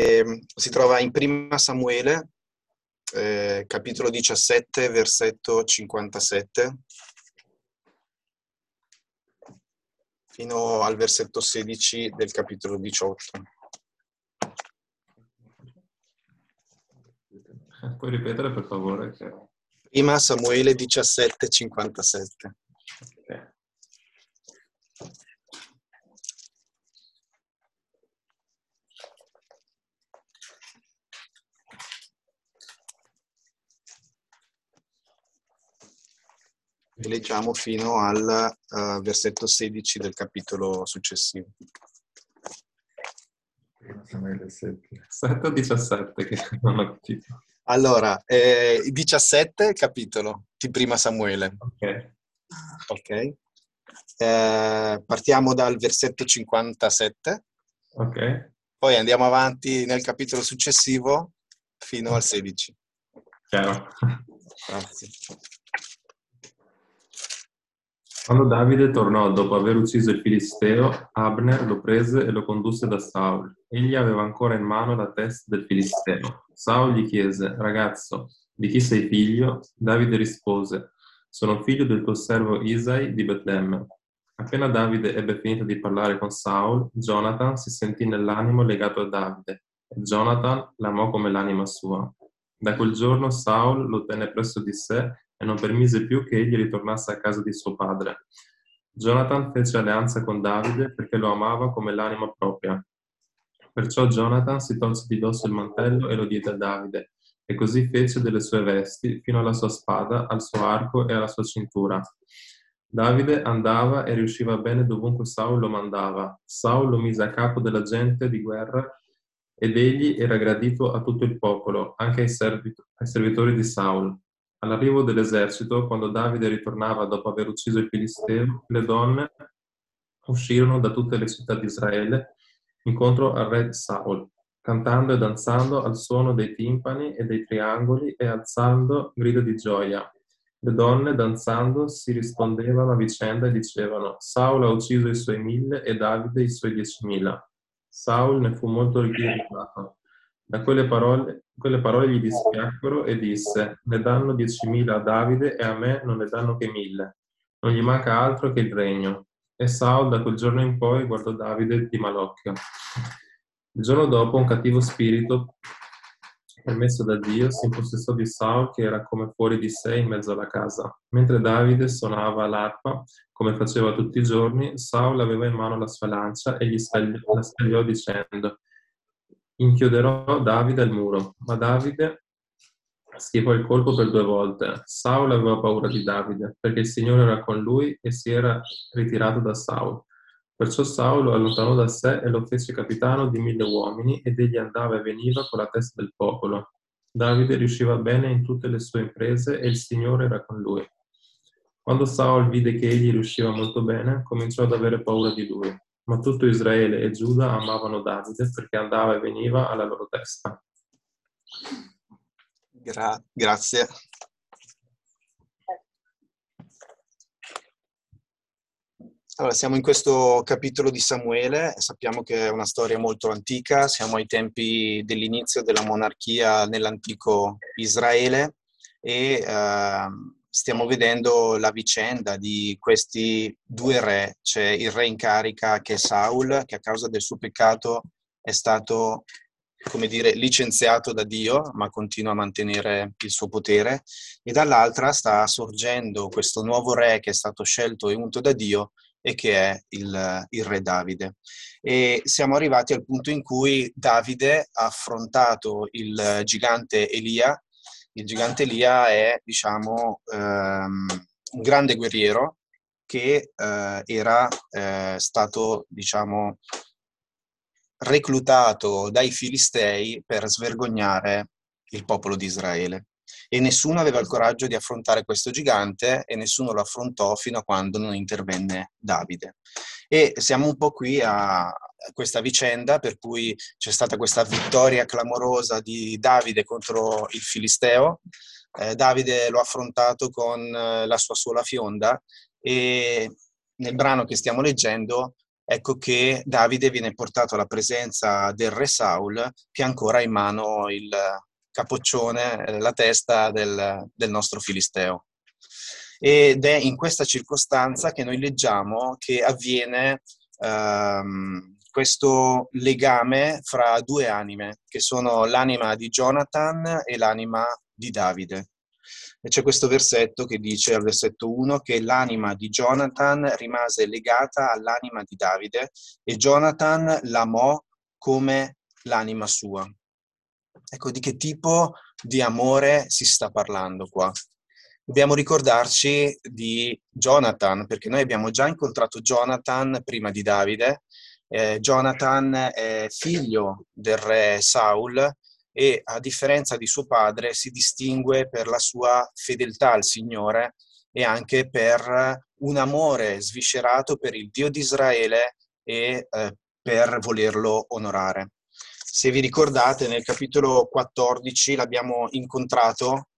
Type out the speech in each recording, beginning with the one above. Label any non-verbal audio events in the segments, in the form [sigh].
E, si trova in Prima Samuele, eh, capitolo 17, versetto 57, fino al versetto 16 del capitolo 18. Puoi ripetere per favore? Che... Prima Samuele 17, 57. E leggiamo fino al uh, versetto 16 del capitolo successivo. Samuele 7. 7 o 17 che non ho capito. Allora, eh, 17 capitolo di prima Samuele. Ok. Ok. Eh, partiamo dal versetto 57. Ok. Poi andiamo avanti nel capitolo successivo fino al 16. Chiaro. Grazie. Quando Davide tornò dopo aver ucciso il Filisteo, Abner lo prese e lo condusse da Saul. Egli aveva ancora in mano la testa del Filisteo. Saul gli chiese, ragazzo, di chi sei figlio? Davide rispose, sono figlio del tuo servo Isai di Betlemme. Appena Davide ebbe finito di parlare con Saul, Jonathan si sentì nell'animo legato a Davide e Jonathan l'amò come l'anima sua. Da quel giorno Saul lo tenne presso di sé e non permise più che egli ritornasse a casa di suo padre. Jonathan fece alleanza con Davide perché lo amava come l'anima propria. Perciò Jonathan si tolse di dosso il mantello e lo diede a Davide, e così fece delle sue vesti fino alla sua spada, al suo arco e alla sua cintura. Davide andava e riusciva bene dovunque Saul lo mandava. Saul lo mise a capo della gente di guerra ed egli era gradito a tutto il popolo, anche ai, servit- ai servitori di Saul. All'arrivo dell'esercito, quando Davide ritornava dopo aver ucciso il Filisteo, le donne uscirono da tutte le città di Israele incontro al re Saul, cantando e danzando al suono dei timpani e dei triangoli e alzando grida di gioia. Le donne, danzando, si rispondevano a vicenda e dicevano Saul ha ucciso i suoi mille e Davide i suoi diecimila. Saul ne fu molto irritato da quelle parole, quelle parole gli dispiacquero e disse, ne danno diecimila a Davide e a me non ne danno che mille. Non gli manca altro che il regno. E Saul da quel giorno in poi guardò Davide di malocchio. Il giorno dopo un cattivo spirito, permesso da Dio, si impossessò di Saul che era come fuori di sé in mezzo alla casa. Mentre Davide suonava l'arpa, come faceva tutti i giorni, Saul aveva in mano la sua lancia e gli stagliò, la stagliò dicendo Inchioderò Davide al muro, ma Davide schivò il colpo per due volte. Saul aveva paura di Davide, perché il Signore era con lui e si era ritirato da Saul. Perciò Saul lo allontanò da sé e lo fece capitano di mille uomini ed egli andava e veniva con la testa del popolo. Davide riusciva bene in tutte le sue imprese e il Signore era con lui. Quando Saul vide che egli riusciva molto bene, cominciò ad avere paura di lui ma tutto Israele e Giuda amavano Davide perché andava e veniva alla loro testa. Gra- grazie. Allora, siamo in questo capitolo di Samuele, sappiamo che è una storia molto antica, siamo ai tempi dell'inizio della monarchia nell'antico Israele e eh, stiamo vedendo la vicenda di questi due re. C'è il re in carica che è Saul, che a causa del suo peccato è stato, come dire, licenziato da Dio, ma continua a mantenere il suo potere, e dall'altra sta sorgendo questo nuovo re che è stato scelto e unto da Dio e che è il, il, re Davide. E siamo arrivati al punto in cui Davide ha affrontato il gigante Elia il gigante Elia è, diciamo, ehm, un grande guerriero che eh, era eh, stato, diciamo, reclutato dai Filistei per svergognare il popolo di Israele. E nessuno aveva il coraggio di affrontare questo gigante e nessuno lo affrontò fino a quando non intervenne Davide. E siamo un po' qui a, questa vicenda per cui c'è stata questa vittoria clamorosa di Davide contro il Filisteo. Eh, Davide lo ha affrontato con eh, la sua sola fionda e nel brano che stiamo leggendo ecco che Davide viene portato alla presenza del re Saul che ha ancora in mano il capoccione, eh, la testa del, del nostro Filisteo. Ed è in questa circostanza che noi leggiamo che avviene ehm, questo legame fra due anime, che sono l'anima di Jonathan e l'anima di Davide. E c'è questo versetto che dice al versetto 1 che l'anima di Jonathan rimase legata all'anima di Davide e Jonathan l'amò come l'anima sua. Ecco di che tipo di amore si sta parlando qua. Dobbiamo ricordarci di Jonathan, perché noi abbiamo già incontrato Jonathan prima di Davide. Eh, Jonathan è figlio del re Saul e a differenza di suo padre si distingue per la sua fedeltà al Signore e anche per un amore sviscerato per il Dio di Israele e eh, per volerlo onorare. Se vi ricordate, nel capitolo 14 l'abbiamo incontrato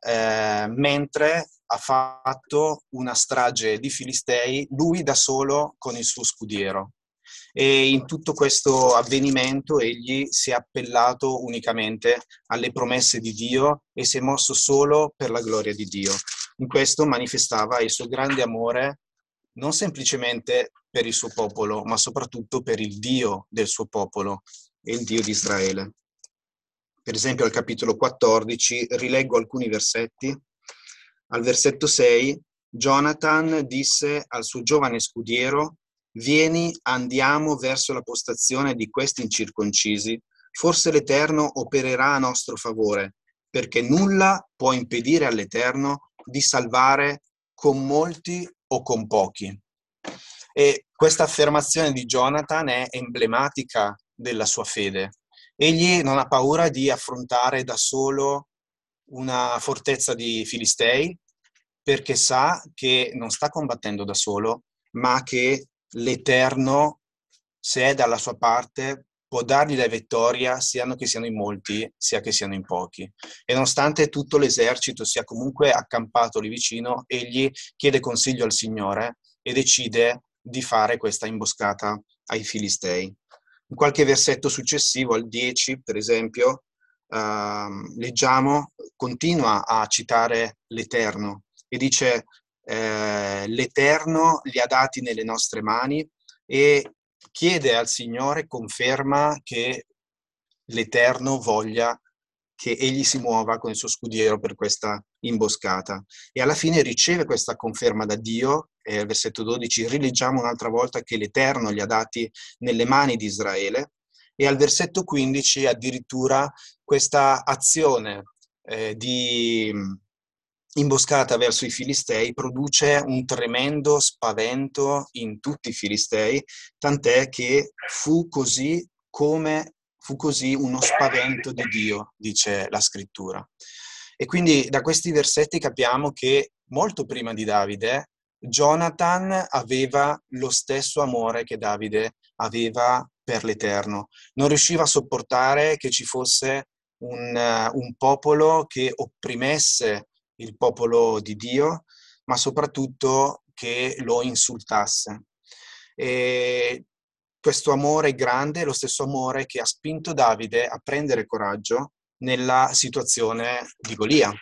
eh, mentre ha fatto una strage di Filistei, lui da solo con il suo scudiero. E in tutto questo avvenimento egli si è appellato unicamente alle promesse di Dio e si è mosso solo per la gloria di Dio. In questo manifestava il suo grande amore non semplicemente per il suo popolo, ma soprattutto per il Dio del suo popolo, e il Dio di Israele. Per esempio al capitolo 14 rileggo alcuni versetti. Al versetto 6 Jonathan disse al suo giovane scudiero Vieni, andiamo verso la postazione di questi incirconcisi. Forse l'Eterno opererà a nostro favore, perché nulla può impedire all'Eterno di salvare con molti o con pochi. E questa affermazione di Jonathan è emblematica della sua fede. Egli non ha paura di affrontare da solo una fortezza di Filistei perché sa che non sta combattendo da solo, ma che l'Eterno, se è dalla sua parte, può dargli la vittoria sia che siano in molti, sia che siano in pochi. E nonostante tutto l'esercito sia comunque accampato lì vicino, egli chiede consiglio al Signore e decide di fare questa imboscata ai Filistei. In qualche versetto successivo, al 10 per esempio, uh, leggiamo, continua a citare l'Eterno e dice eh, l'Eterno li ha dati nelle nostre mani e chiede al Signore, conferma che l'Eterno voglia che egli si muova con il suo scudiero per questa imboscata. E alla fine riceve questa conferma da Dio, e al versetto 12 rileggiamo un'altra volta che l'Eterno li ha dati nelle mani di Israele, e al versetto 15 addirittura questa azione eh, di imboscata verso i Filistei produce un tremendo spavento in tutti i Filistei, tant'è che fu così come fu così uno spavento di Dio, dice la scrittura. E quindi da questi versetti capiamo che molto prima di Davide, Jonathan aveva lo stesso amore che Davide aveva per l'Eterno. Non riusciva a sopportare che ci fosse un, un popolo che opprimesse il popolo di Dio, ma soprattutto che lo insultasse. E questo amore grande lo stesso amore che ha spinto Davide a prendere coraggio nella situazione di Golia.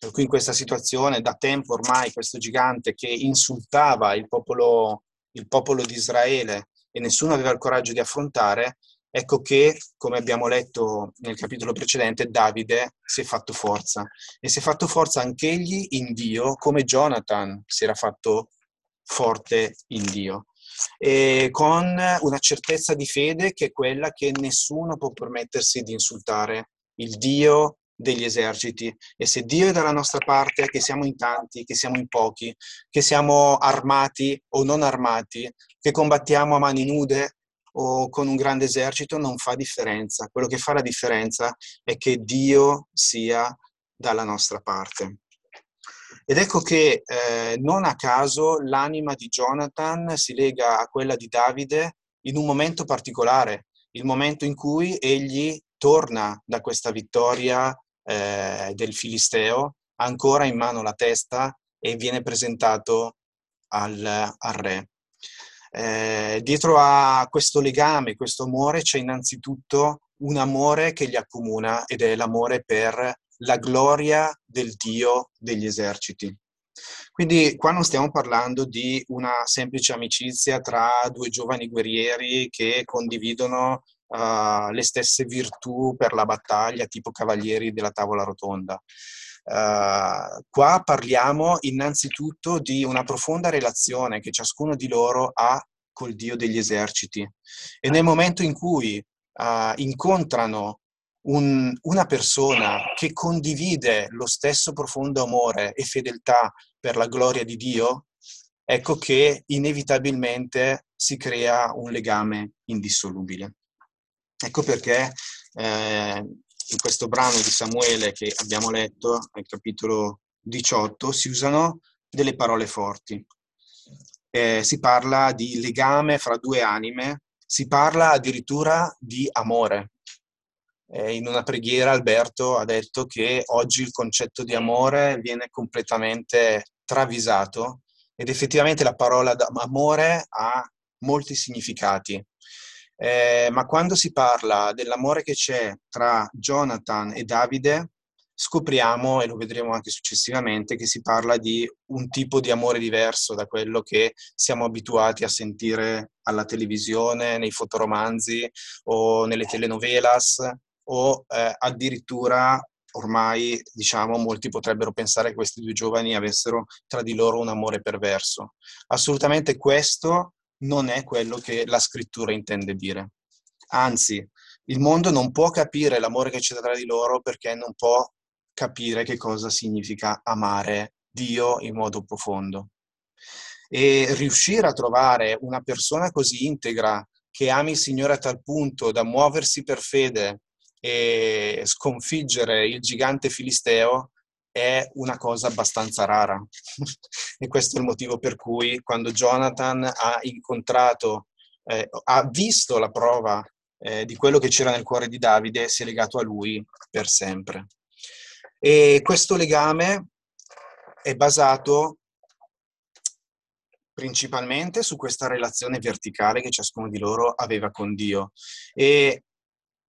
Per cui in questa situazione da tempo ormai questo gigante che insultava il popolo, il popolo di Israele e nessuno aveva il coraggio di affrontare, ecco che, come abbiamo letto nel capitolo precedente, Davide si è fatto forza. E si è fatto forza anch'egli in Dio, come Jonathan si era fatto forte in Dio e con una certezza di fede che è quella che nessuno può permettersi di insultare il Dio degli eserciti. E se Dio è dalla nostra parte, che siamo in tanti, che siamo in pochi, che siamo armati o non armati, che combattiamo a mani nude o con un grande esercito, non fa differenza. Quello che fa la differenza è che Dio sia dalla nostra parte. Ed ecco che eh, non a caso l'anima di Jonathan si lega a quella di Davide in un momento particolare, il momento in cui egli torna da questa vittoria eh, del Filisteo, ancora in mano la testa e viene presentato al, al re. Eh, dietro a questo legame, questo amore, c'è innanzitutto un amore che li accomuna ed è l'amore per la gloria del Dio degli eserciti. Quindi qua non stiamo parlando di una semplice amicizia tra due giovani guerrieri che condividono uh, le stesse virtù per la battaglia, tipo cavalieri della tavola rotonda. Uh, qua parliamo innanzitutto di una profonda relazione che ciascuno di loro ha col Dio degli eserciti e nel momento in cui uh, incontrano un, una persona che condivide lo stesso profondo amore e fedeltà per la gloria di Dio, ecco che inevitabilmente si crea un legame indissolubile. Ecco perché eh, in questo brano di Samuele che abbiamo letto, al capitolo 18, si usano delle parole forti. Eh, si parla di legame fra due anime, si parla addirittura di amore. Eh, in una preghiera Alberto ha detto che oggi il concetto di amore viene completamente travisato ed effettivamente la parola amore ha molti significati. Eh, ma quando si parla dell'amore che c'è tra Jonathan e Davide, scopriamo, e lo vedremo anche successivamente, che si parla di un tipo di amore diverso da quello che siamo abituati a sentire alla televisione, nei fotoromanzi o nelle telenovelas o eh, addirittura ormai diciamo molti potrebbero pensare che questi due giovani avessero tra di loro un amore perverso. Assolutamente questo non è quello che la scrittura intende dire. Anzi, il mondo non può capire l'amore che c'è tra di loro perché non può capire che cosa significa amare Dio in modo profondo. E riuscire a trovare una persona così integra che ami il Signore a tal punto da muoversi per fede e sconfiggere il gigante filisteo è una cosa abbastanza rara. [laughs] e questo è il motivo per cui quando Jonathan ha incontrato, eh, ha visto la prova eh, di quello che c'era nel cuore di Davide, si è legato a lui per sempre. E questo legame è basato principalmente su questa relazione verticale che ciascuno di loro aveva con Dio. E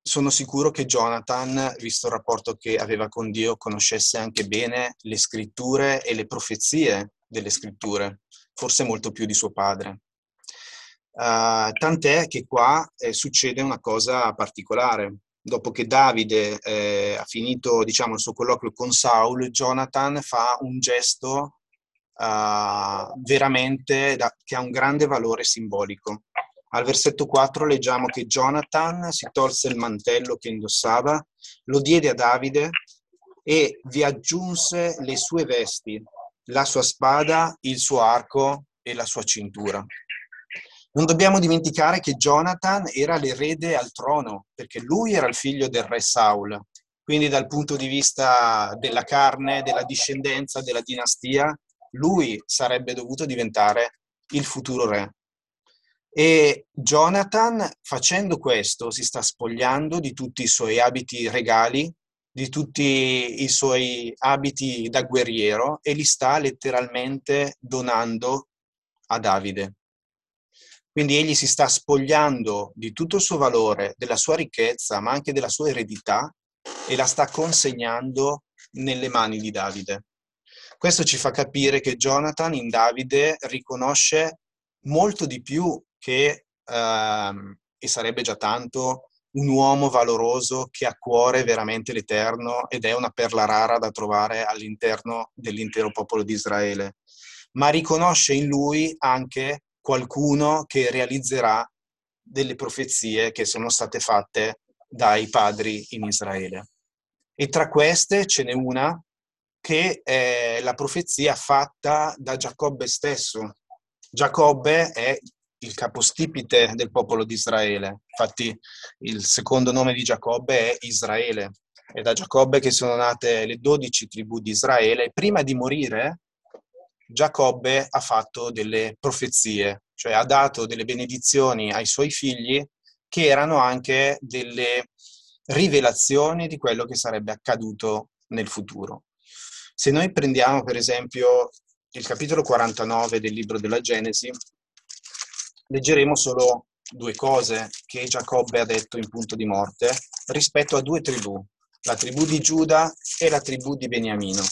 sono sicuro che Jonathan, visto il rapporto che aveva con Dio, conoscesse anche bene le scritture e le profezie delle scritture, forse molto più di suo padre. Uh, tant'è che qua eh, succede una cosa particolare. Dopo che Davide eh, ha finito diciamo, il suo colloquio con Saul, Jonathan fa un gesto uh, veramente da, che ha un grande valore simbolico. Al versetto 4 leggiamo che Jonathan si tolse il mantello che indossava, lo diede a Davide e vi aggiunse le sue vesti, la sua spada, il suo arco e la sua cintura. Non dobbiamo dimenticare che Jonathan era l'erede al trono, perché lui era il figlio del re Saul. Quindi dal punto di vista della carne, della discendenza, della dinastia, lui sarebbe dovuto diventare il futuro re. E Jonathan, facendo questo, si sta spogliando di tutti i suoi abiti regali, di tutti i suoi abiti da guerriero e li sta letteralmente donando a Davide. Quindi egli si sta spogliando di tutto il suo valore, della sua ricchezza, ma anche della sua eredità e la sta consegnando nelle mani di Davide. Questo ci fa capire che Jonathan in Davide riconosce molto di più che, ehm, e sarebbe già tanto, un uomo valoroso che ha cuore veramente l'Eterno ed è una perla rara da trovare all'interno dell'intero popolo di Israele, ma riconosce in lui anche qualcuno che realizzerà delle profezie che sono state fatte dai padri in Israele. E tra queste ce n'è una che è la profezia fatta da Giacobbe stesso. Giacobbe è il capostipite del popolo di Israele. Infatti il secondo nome di Giacobbe è Israele. È da Giacobbe che sono nate le dodici tribù di Israele. Prima di morire, Giacobbe ha fatto delle profezie, cioè ha dato delle benedizioni ai suoi figli che erano anche delle rivelazioni di quello che sarebbe accaduto nel futuro. Se noi prendiamo per esempio il capitolo 49 del libro della Genesi, leggeremo solo due cose che Giacobbe ha detto in punto di morte rispetto a due tribù, la tribù di Giuda e la tribù di Beniamino.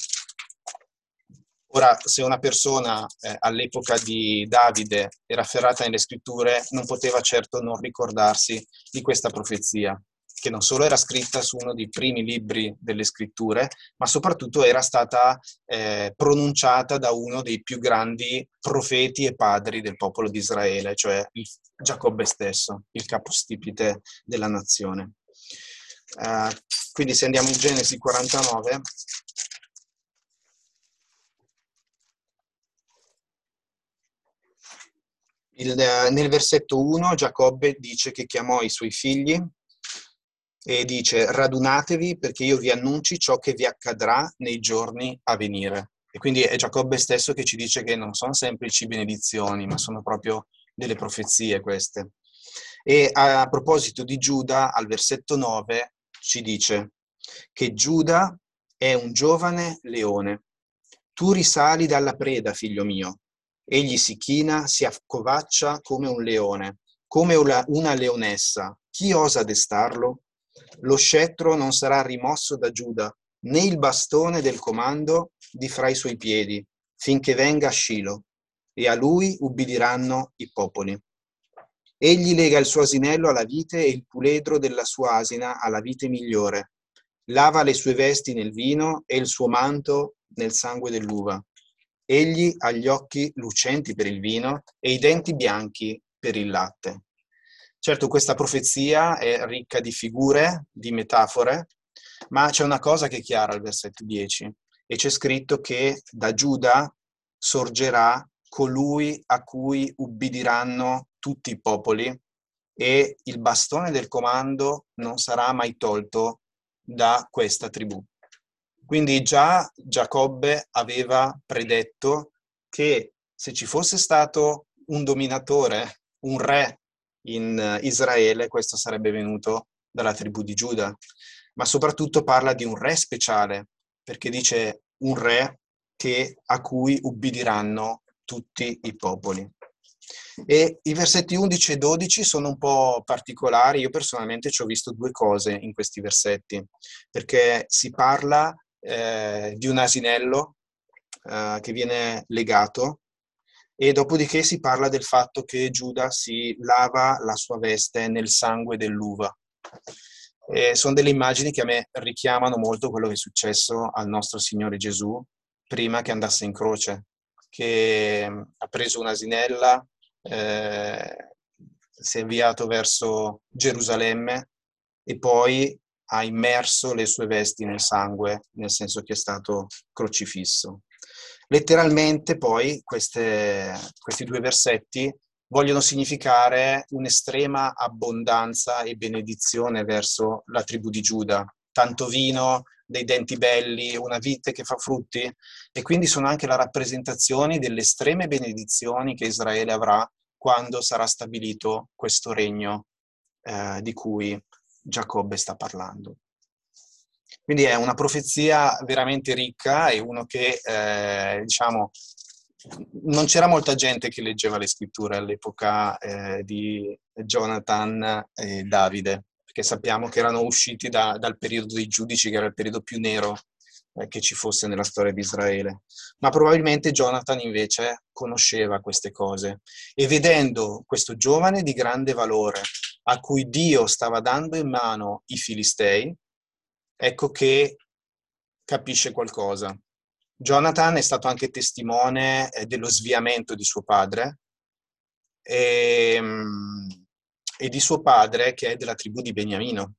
Ora, se una persona eh, all'epoca di Davide era ferrata nelle scritture, non poteva certo non ricordarsi di questa profezia, che non solo era scritta su uno dei primi libri delle scritture, ma soprattutto era stata eh, pronunciata da uno dei più grandi profeti e padri del popolo di Israele, cioè il, Giacobbe stesso, il capostipite della nazione. Uh, quindi se andiamo in Genesi 49, il, nel versetto 1 Giacobbe dice che chiamò i suoi figli e dice radunatevi perché io vi annunci ciò che vi accadrà nei giorni a venire. E quindi è Giacobbe stesso che ci dice che non sono semplici benedizioni, ma sono proprio delle profezie queste. E a proposito di Giuda, al versetto 9 ci dice che Giuda è un giovane leone. Tu risali dalla preda, figlio mio. Egli si china, si accovaccia come un leone, come una leonessa. Chi osa destarlo? Lo scettro non sarà rimosso da Giuda, né il bastone del comando di fra i suoi piedi, finché venga a Scilo, e a lui ubbidiranno i popoli. Egli lega il suo asinello alla vite e il puledro della sua asina alla vite migliore. Lava le sue vesti nel vino e il suo manto nel sangue dell'uva. Egli ha gli occhi lucenti per il vino e i denti bianchi per il latte. Certo, questa profezia è ricca di figure, di metafore, ma c'è una cosa che è chiara al versetto 10 e c'è scritto che da Giuda sorgerà colui a cui ubbidiranno tutti i popoli e il bastone del comando non sarà mai tolto da questa tribù. Quindi già Giacobbe aveva predetto che se ci fosse stato un dominatore, un re in Israele, questo sarebbe venuto dalla tribù di Giuda. Ma soprattutto parla di un re speciale, perché dice un re che, a cui ubbidiranno tutti i popoli. E i versetti 11 e 12 sono un po' particolari, io personalmente ci ho visto due cose in questi versetti, perché si parla eh, di un asinello eh, che viene legato e dopodiché si parla del fatto che Giuda si lava la sua veste nel sangue dell'uva. E sono delle immagini che a me richiamano molto quello che è successo al nostro Signore Gesù prima che andasse in croce, che ha preso un'asinella, eh, si è avviato verso Gerusalemme e poi ha immerso le sue vesti nel sangue, nel senso che è stato crocifisso. Letteralmente poi queste, questi due versetti vogliono significare un'estrema abbondanza e benedizione verso la tribù di Giuda, tanto vino, dei denti belli, una vite che fa frutti e quindi sono anche la rappresentazione delle estreme benedizioni che Israele avrà quando sarà stabilito questo regno eh, di cui Giacobbe sta parlando. Quindi è una profezia veramente ricca e uno che, eh, diciamo, non c'era molta gente che leggeva le scritture all'epoca eh, di Jonathan e Davide, perché sappiamo che erano usciti da, dal periodo dei giudici, che era il periodo più nero eh, che ci fosse nella storia di Israele. Ma probabilmente Jonathan invece conosceva queste cose e vedendo questo giovane di grande valore a cui Dio stava dando in mano i Filistei, ecco che capisce qualcosa. Jonathan è stato anche testimone eh, dello sviamento di suo padre e, ehm, e di suo padre che è della tribù di Beniamino.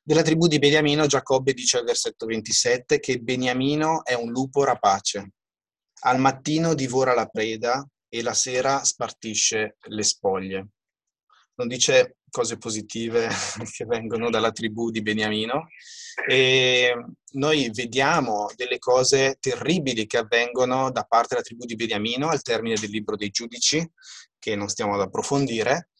Della tribù di Beniamino Giacobbe dice al versetto 27 che Beniamino è un lupo rapace. Al mattino divora la preda e la sera spartisce le spoglie non dice cose positive [laughs] che vengono dalla tribù di Beniamino. E noi vediamo delle cose terribili che avvengono da parte della tribù di Beniamino al termine del libro dei giudici, che non stiamo ad approfondire,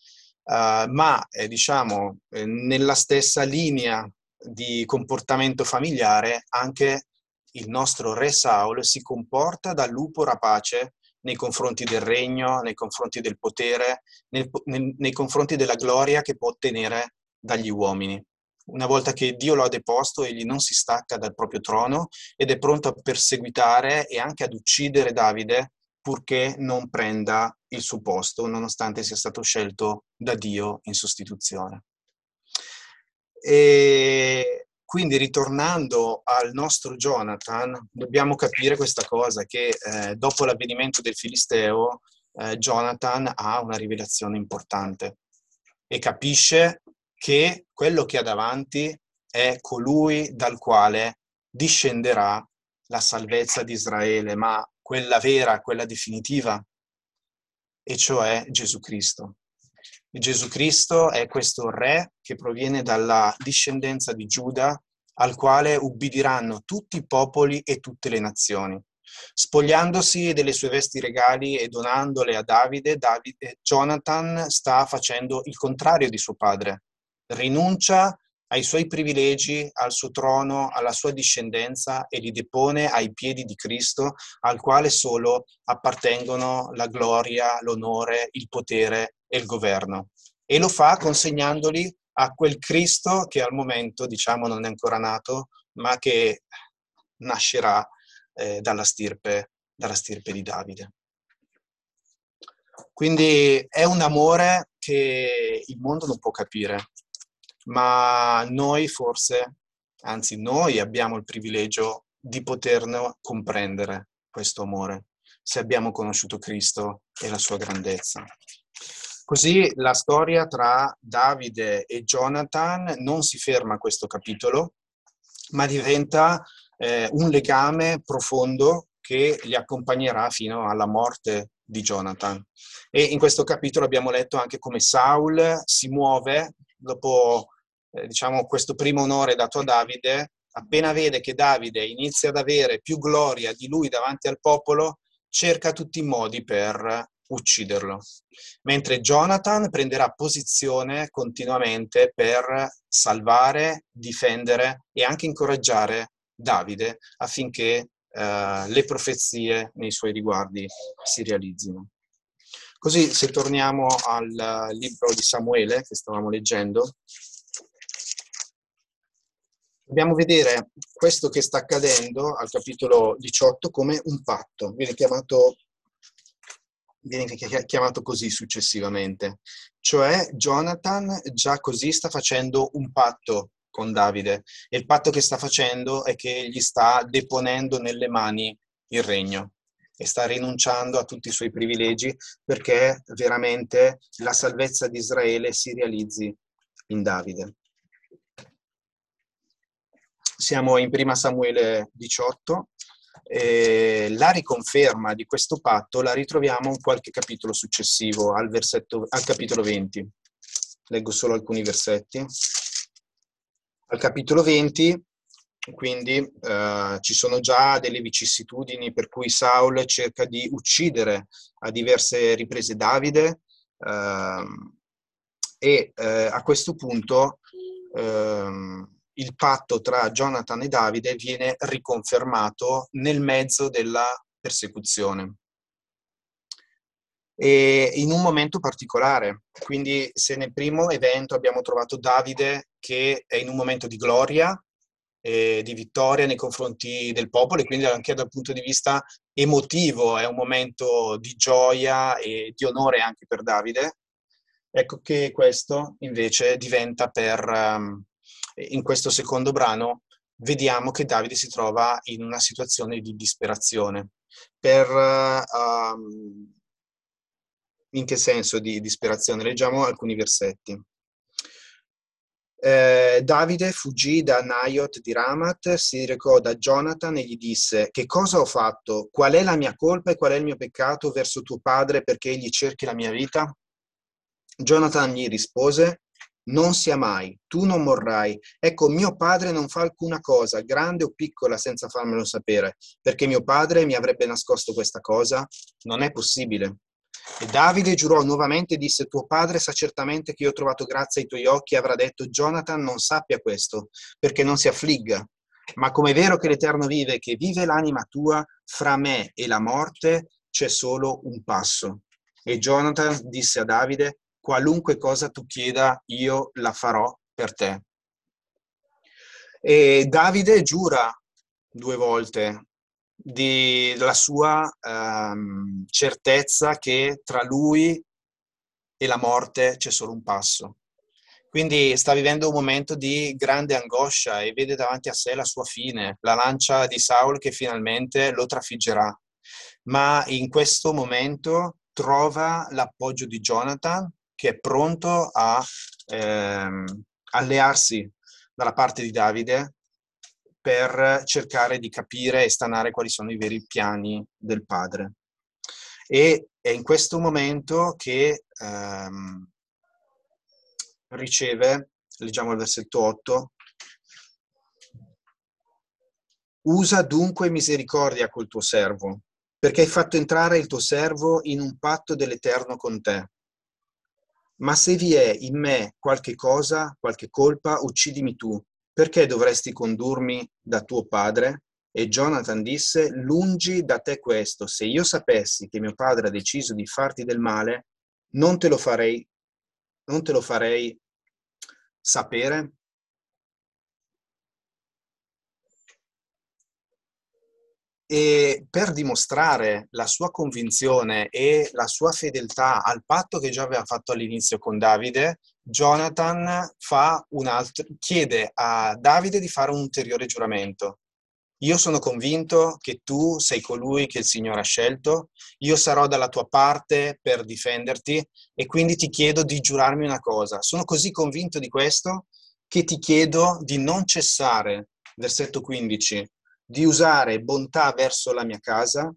uh, ma eh, diciamo eh, nella stessa linea di comportamento familiare anche il nostro re Saul si comporta da lupo rapace nei confronti del regno, nei confronti del potere, nei, nei, nei confronti della gloria che può ottenere dagli uomini. Una volta che Dio lo ha deposto, egli non si stacca dal proprio trono ed è pronto a perseguitare e anche ad uccidere Davide purché non prenda il suo posto, nonostante sia stato scelto da Dio in sostituzione. E quindi ritornando al nostro Jonathan, dobbiamo capire questa cosa, che eh, dopo l'avvenimento del Filisteo, eh, Jonathan ha una rivelazione importante e capisce che quello che ha davanti è colui dal quale discenderà la salvezza di Israele, ma quella vera, quella definitiva, e cioè Gesù Cristo. Gesù Cristo è questo re che proviene dalla discendenza di Giuda, al quale ubbidiranno tutti i popoli e tutte le nazioni. Spogliandosi delle sue vesti regali e donandole a Davide, Davide Jonathan sta facendo il contrario di suo padre. Rinuncia ai suoi privilegi, al suo trono, alla sua discendenza e li depone ai piedi di Cristo, al quale solo appartengono la gloria, l'onore, il potere e il governo. E lo fa consegnandoli a quel Cristo che al momento, diciamo, non è ancora nato, ma che nascerà eh, dalla, stirpe, dalla stirpe di Davide. Quindi è un amore che il mondo non può capire, ma noi forse, anzi noi abbiamo il privilegio di poterlo comprendere questo amore, se abbiamo conosciuto Cristo e la sua grandezza. Così la storia tra Davide e Jonathan non si ferma a questo capitolo, ma diventa eh, un legame profondo che li accompagnerà fino alla morte di Jonathan. E in questo capitolo abbiamo letto anche come Saul si muove dopo eh, diciamo, questo primo onore dato a Davide, appena vede che Davide inizia ad avere più gloria di lui davanti al popolo, cerca tutti i modi per ucciderlo. Mentre Jonathan prenderà posizione continuamente per salvare, difendere e anche incoraggiare Davide affinché eh, le profezie nei suoi riguardi si realizzino. Così se torniamo al libro di Samuele che stavamo leggendo, dobbiamo vedere questo che sta accadendo al capitolo 18 come un patto. Viene chiamato, viene chiamato così successivamente. Cioè Jonathan già così sta facendo un patto con Davide e il patto che sta facendo è che gli sta deponendo nelle mani il regno e sta rinunciando a tutti i suoi privilegi perché veramente la salvezza di Israele si realizzi in Davide. Siamo in prima Samuele 18 e la riconferma di questo patto la ritroviamo in qualche capitolo successivo, al, al capitolo 20. Leggo solo alcuni versetti. Al capitolo 20, quindi, eh, ci sono già delle vicissitudini per cui Saul cerca di uccidere a diverse riprese Davide eh, e eh, a questo punto ehm, il patto tra Jonathan e Davide viene riconfermato nel mezzo della persecuzione e in un momento particolare. Quindi se nel primo evento abbiamo trovato Davide che è in un momento di gloria, e di vittoria nei confronti del popolo e quindi anche dal punto di vista emotivo è un momento di gioia e di onore anche per Davide. Ecco che questo invece diventa per, um, in questo secondo brano vediamo che Davide si trova in una situazione di disperazione. Per, uh, in che senso di disperazione? Leggiamo alcuni versetti. Eh, Davide fuggì da Naiot di Ramat, si recò da Jonathan e gli disse: Che cosa ho fatto? Qual è la mia colpa e qual è il mio peccato verso tuo padre perché egli cerchi la mia vita? Jonathan gli rispose: non sia mai, tu non morrai. Ecco, mio padre non fa alcuna cosa, grande o piccola, senza farmelo sapere, perché mio padre mi avrebbe nascosto questa cosa. Non è possibile. E Davide giurò nuovamente e disse, tuo padre sa certamente che io ho trovato grazia ai tuoi occhi e avrà detto, Jonathan non sappia questo, perché non si affligga. Ma come è vero che l'Eterno vive, che vive l'anima tua, fra me e la morte, c'è solo un passo. E Jonathan disse a Davide, qualunque cosa tu chieda, io la farò per te. E Davide giura due volte della sua ehm, certezza che tra lui e la morte c'è solo un passo. Quindi sta vivendo un momento di grande angoscia e vede davanti a sé la sua fine, la lancia di Saul che finalmente lo trafiggerà. Ma in questo momento trova l'appoggio di Jonathan che è pronto a ehm, allearsi dalla parte di Davide per cercare di capire e stanare quali sono i veri piani del padre. E è in questo momento che ehm, riceve, leggiamo il versetto 8, usa dunque misericordia col tuo servo, perché hai fatto entrare il tuo servo in un patto dell'Eterno con te. Ma se vi è in me qualche cosa, qualche colpa, uccidimi tu, perché dovresti condurmi da tuo padre? E Jonathan disse, lungi da te questo, se io sapessi che mio padre ha deciso di farti del male, non te lo farei, non te lo farei sapere? E per dimostrare la sua convinzione e la sua fedeltà al patto che già aveva fatto all'inizio con Davide, Jonathan altro, chiede a Davide di fare un ulteriore giuramento. Io sono convinto che tu sei colui che il Signore ha scelto, io sarò dalla tua parte per difenderti e quindi ti chiedo di giurarmi una cosa. Sono così convinto di questo che ti chiedo di non cessare, versetto 15, di usare bontà verso la mia casa,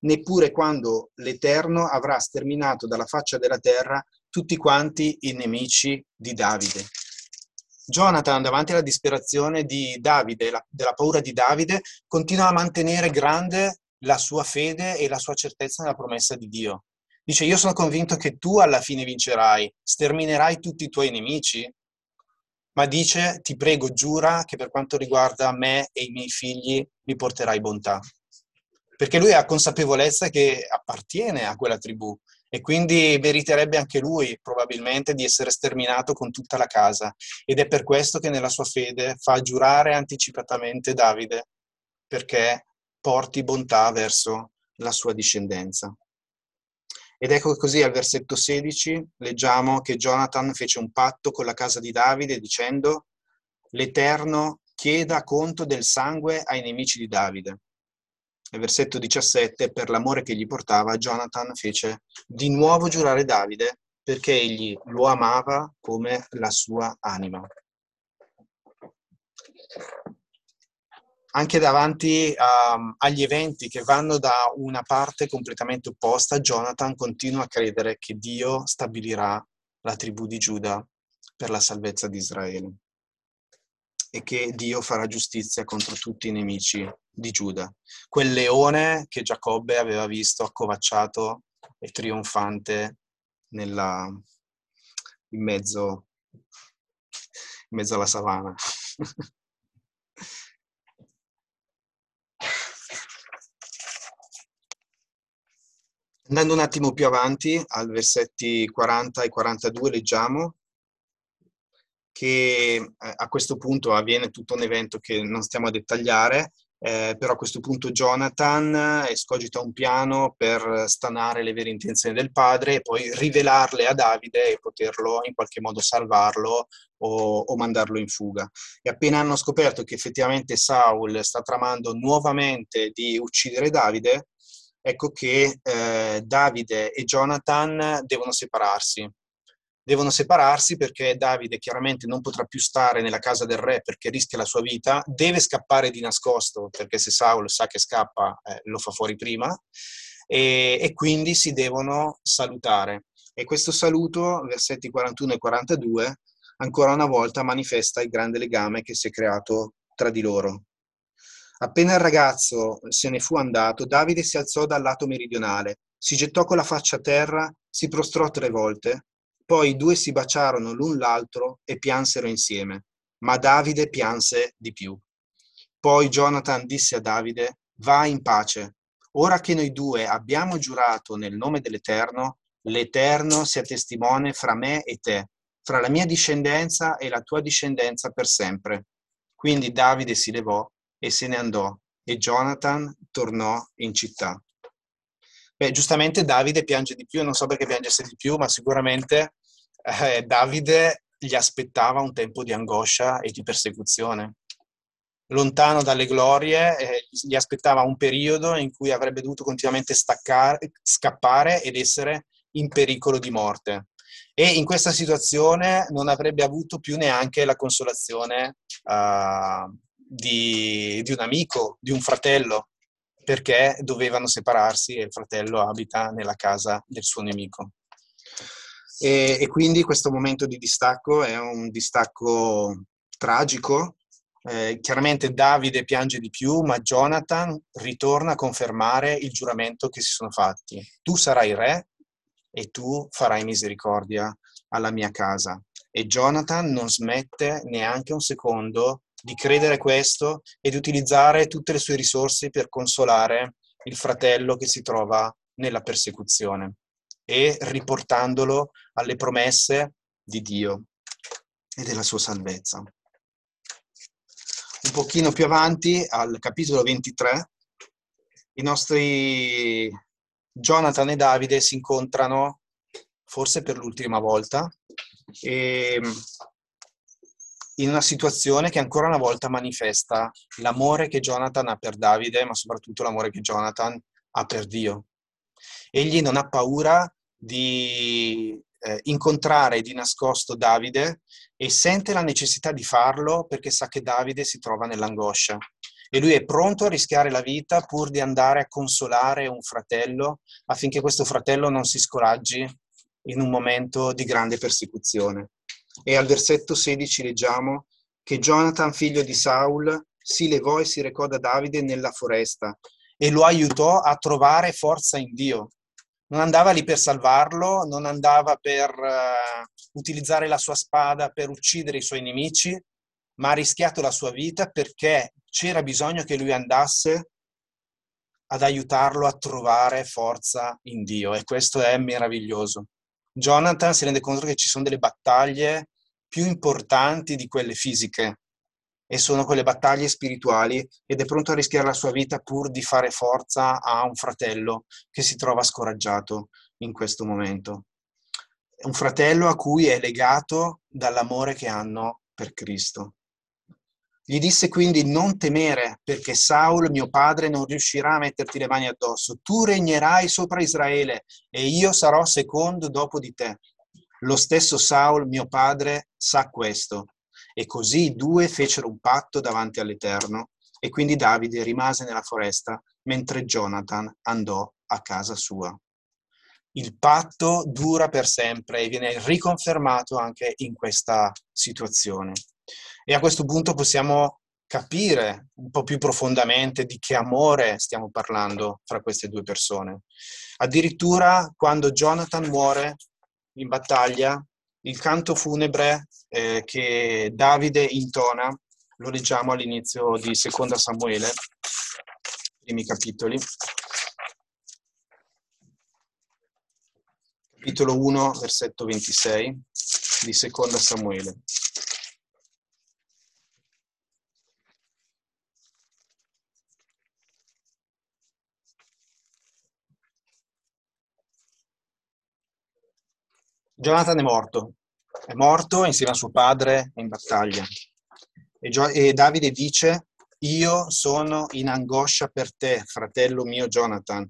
neppure quando l'Eterno avrà sterminato dalla faccia della terra tutti quanti i nemici di Davide. Jonathan, davanti alla disperazione di Davide, la, della paura di Davide, continua a mantenere grande la sua fede e la sua certezza nella promessa di Dio. Dice, io sono convinto che tu alla fine vincerai, sterminerai tutti i tuoi nemici, ma dice, ti prego, giura che per quanto riguarda me e i miei figli mi porterai bontà. Perché lui ha consapevolezza che appartiene a quella tribù e quindi meriterebbe anche lui probabilmente di essere sterminato con tutta la casa. Ed è per questo che nella sua fede fa giurare anticipatamente Davide, perché porti bontà verso la sua discendenza. Ed ecco così al versetto 16 leggiamo che Jonathan fece un patto con la casa di Davide dicendo l'Eterno chieda conto del sangue ai nemici di Davide. Nel versetto 17, per l'amore che gli portava, Jonathan fece di nuovo giurare Davide perché egli lo amava come la sua anima anche davanti um, agli eventi che vanno da una parte completamente opposta, Jonathan continua a credere che Dio stabilirà la tribù di Giuda per la salvezza di Israele e che Dio farà giustizia contro tutti i nemici di Giuda. Quel leone che Giacobbe aveva visto accovacciato e trionfante nella, in, mezzo, in mezzo alla savana. [laughs] Andando un attimo più avanti, al versetti 40 e 42, leggiamo che eh, a questo punto avviene tutto un evento che non stiamo a dettagliare, eh, però a questo punto Jonathan escogita un piano per stanare le vere intenzioni del padre e poi rivelarle a Davide e poterlo in qualche modo salvarlo o, o mandarlo in fuga. E appena hanno scoperto che effettivamente Saul sta tramando nuovamente di uccidere Davide, ecco che eh, Davide e Jonathan devono separarsi. Devono separarsi perché Davide chiaramente non potrà più stare nella casa del re perché rischia la sua vita, deve scappare di nascosto perché se Saul sa che scappa eh, lo fa fuori prima e, e quindi si devono salutare. E questo saluto, versetti 41 e 42, ancora una volta manifesta il grande legame che si è creato tra di loro. Appena il ragazzo se ne fu andato, Davide si alzò dal lato meridionale, si gettò con la faccia a terra, si prostrò tre volte, poi i due si baciarono l'un l'altro e piansero insieme, ma Davide pianse di più. Poi Jonathan disse a Davide, va in pace, Ora che noi due abbiamo giurato nel nome dell'Eterno, l'Eterno sia testimone fra me e te, fra la mia discendenza e la tua discendenza per sempre. Quindi Davide si levò e se ne andò e Jonathan tornò in città. Beh, giustamente Davide piange di più, non so perché piangesse di più, ma sicuramente eh, Davide gli aspettava un tempo di angoscia e di persecuzione. Lontano dalle glorie, eh, gli aspettava un periodo in cui avrebbe dovuto continuamente staccare, scappare ed essere in pericolo di morte. E in questa situazione non avrebbe avuto più neanche la consolazione uh, di, di un amico, di un fratello, perché dovevano separarsi e il fratello abita nella casa del suo nemico. E, e, quindi questo momento di distacco è un distacco tragico. Eh, chiaramente Davide piange di più, ma Jonathan ritorna a confermare il giuramento che si sono fatti. Tu sarai re e tu farai misericordia alla mia casa. E Jonathan non smette neanche un secondo di credere questo e di utilizzare tutte le sue risorse per consolare il fratello che si trova nella persecuzione e riportandolo alle promesse di Dio e della sua salvezza. Un pochino più avanti, al capitolo 23, i nostri Jonathan e Davide si incontrano forse per l'ultima volta e in una situazione che ancora una volta manifesta l'amore che Jonathan ha per Davide, ma soprattutto l'amore che Jonathan ha per Dio. Egli non ha paura di eh, incontrare di nascosto Davide e sente la necessità di farlo perché sa che Davide si trova nell'angoscia. E lui è pronto a rischiare la vita pur di andare a consolare un fratello affinché questo fratello non si scoraggi in un momento di grande persecuzione. E al versetto 16 leggiamo che Jonathan, figlio di Saul, si levò e si recò da Davide nella foresta e lo aiutò a trovare forza in Dio. Non andava lì per salvarlo, non andava per uh, utilizzare la sua spada per uccidere i suoi nemici, ma ha rischiato la sua vita perché c'era bisogno che lui andasse ad aiutarlo a trovare forza in Dio e questo è meraviglioso. Jonathan si rende conto che ci sono delle battaglie più importanti di quelle fisiche e sono quelle battaglie spirituali ed è pronto a rischiare la sua vita pur di fare forza a un fratello che si trova scoraggiato in questo momento. Un fratello a cui è legato dall'amore che hanno per Cristo. Gli disse quindi non temere perché Saul, mio padre, non riuscirà a metterti le mani addosso. Tu regnerai sopra Israele e io sarò secondo dopo di te. Lo stesso Saul, mio padre, sa questo. E così i due fecero un patto davanti all'Eterno e quindi Davide rimase nella foresta mentre Jonathan andò a casa sua. Il patto dura per sempre e viene riconfermato anche in questa situazione. E a questo punto possiamo capire un po' più profondamente di che amore stiamo parlando fra queste due persone. Addirittura quando Jonathan muore in battaglia, il canto funebre eh, che Davide intona, lo leggiamo all'inizio di Seconda Samuele, primi capitoli. Capitolo 1, versetto 26 di Seconda Samuele. Jonathan è morto, è morto insieme a suo padre in battaglia. E, Gio- e Davide dice, io sono in angoscia per te, fratello mio Jonathan.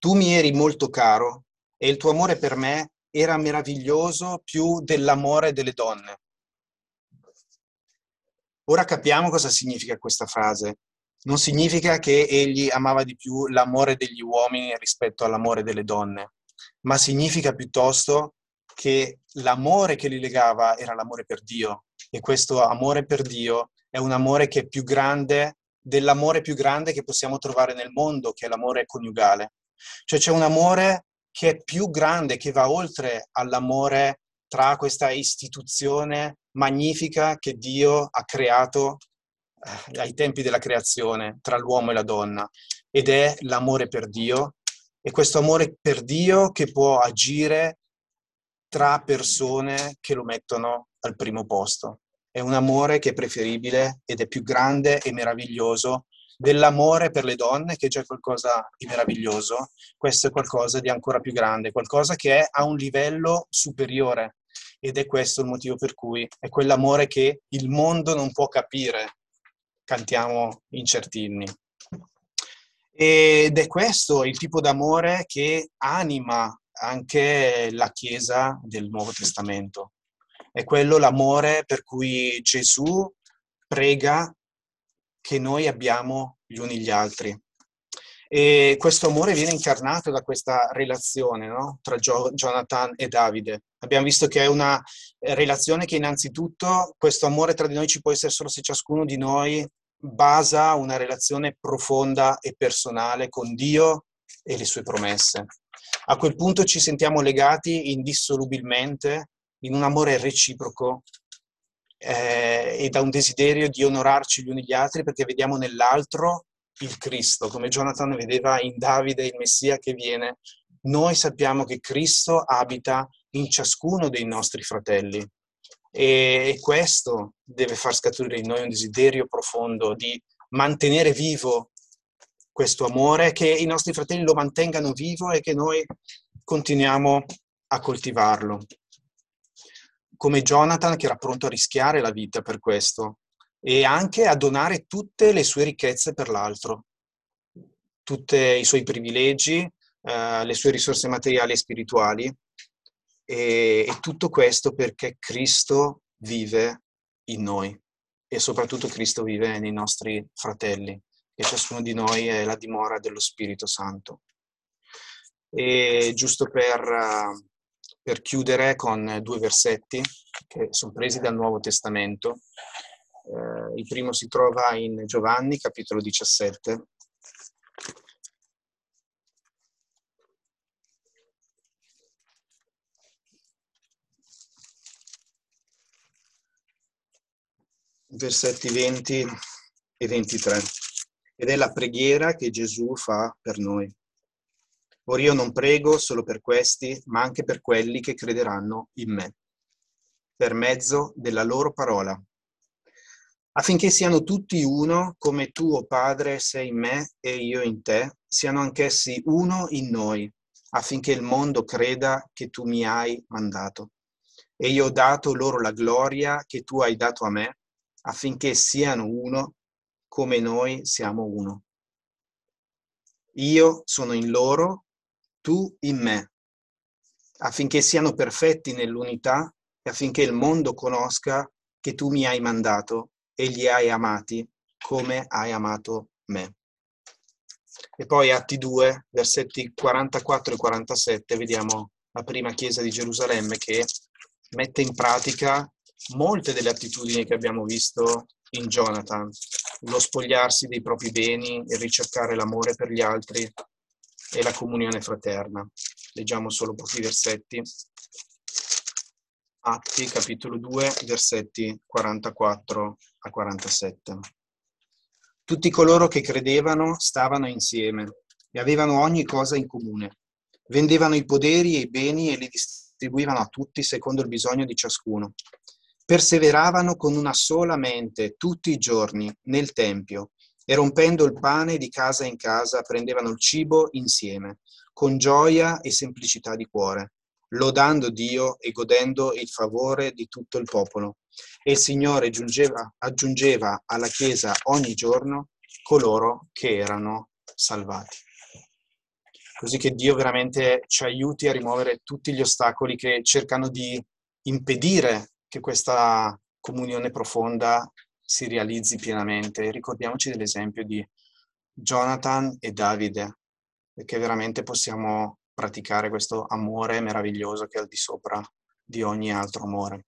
Tu mi eri molto caro e il tuo amore per me era meraviglioso più dell'amore delle donne. Ora capiamo cosa significa questa frase. Non significa che egli amava di più l'amore degli uomini rispetto all'amore delle donne, ma significa piuttosto che l'amore che li legava era l'amore per Dio e questo amore per Dio è un amore che è più grande dell'amore più grande che possiamo trovare nel mondo, che è l'amore coniugale. Cioè c'è un amore che è più grande, che va oltre all'amore tra questa istituzione magnifica che Dio ha creato eh, ai tempi della creazione, tra l'uomo e la donna. ed è l'amore per Dio e questo amore per Dio che può agire tra persone che lo mettono al primo posto. È un amore che è preferibile ed è più grande e meraviglioso dell'amore per le donne, che è già qualcosa di meraviglioso. Questo è qualcosa di ancora più grande, qualcosa che è a un livello superiore. Ed è questo il motivo per cui è quell'amore che il mondo non può capire. Cantiamo in certinni. Ed è questo il tipo d'amore che anima anche la Chiesa del Nuovo Testamento. È quello l'amore per cui Gesù prega che noi abbiamo gli uni gli altri. E questo amore viene incarnato da questa relazione no? tra jo- Jonathan e Davide. Abbiamo visto che è una relazione che innanzitutto questo amore tra di noi ci può essere solo se ciascuno di noi basa una relazione profonda e personale con Dio e le sue promesse. A quel punto ci sentiamo legati indissolubilmente in un amore reciproco eh, e da un desiderio di onorarci gli uni gli altri perché vediamo nell'altro il Cristo, come Jonathan vedeva in Davide il Messia che viene. Noi sappiamo che Cristo abita in ciascuno dei nostri fratelli e questo deve far scaturire in noi un desiderio profondo di mantenere vivo questo amore, che i nostri fratelli lo mantengano vivo e che noi continuiamo a coltivarlo. Come Jonathan che era pronto a rischiare la vita per questo e anche a donare tutte le sue ricchezze per l'altro, tutti i suoi privilegi, eh, le sue risorse materiali e spirituali. E, e tutto questo perché Cristo vive in noi. E soprattutto Cristo vive nei nostri fratelli, e ciascuno di noi è la dimora dello Spirito Santo. E giusto per, per chiudere con due versetti che sono presi dal Nuovo Testamento, eh, il primo si trova in Giovanni, capitolo 17, versetti 20 e 23. Ed è la preghiera che Gesù fa per noi. Ora io non prego solo per questi, ma anche per quelli che crederanno in me, per mezzo della loro parola, affinché siano tutti uno, come tu, o oh Padre, sei in me e io in te, siano anch'essi uno in noi, affinché il mondo creda che tu mi hai mandato. E io ho dato loro la gloria che tu hai dato a me, affinché siano uno come noi siamo uno. Io sono in loro, tu in me, affinché siano perfetti nell'unità e affinché il mondo conosca che tu mi hai mandato e li hai amati come hai amato me. E poi Atti 2, versetti 44 e 47, vediamo la prima chiesa di Gerusalemme che mette in pratica molte delle attitudini che abbiamo visto in Jonathan, lo spogliarsi dei propri beni, e ricercare l'amore per gli altri e la comunione fraterna. Leggiamo solo pochi versetti. Atti, capitolo 2, versetti 44 a 47. Tutti coloro che credevano stavano insieme e avevano ogni cosa in comune. Vendevano i poderi e i beni e li distribuivano a tutti secondo il bisogno di ciascuno perseveravano con una sola mente tutti i giorni nel Tempio e rompendo il pane di casa in casa prendevano il cibo insieme, con gioia e semplicità di cuore, lodando Dio e godendo il favore di tutto il popolo. E il Signore giungeva, aggiungeva alla Chiesa ogni giorno coloro che erano salvati. Così che Dio veramente ci aiuti a rimuovere tutti gli ostacoli che cercano di impedire che questa comunione profonda si realizzi pienamente. Ricordiamoci dell'esempio di Jonathan e Davide, perché veramente possiamo praticare questo amore meraviglioso che è al di sopra di ogni altro amore.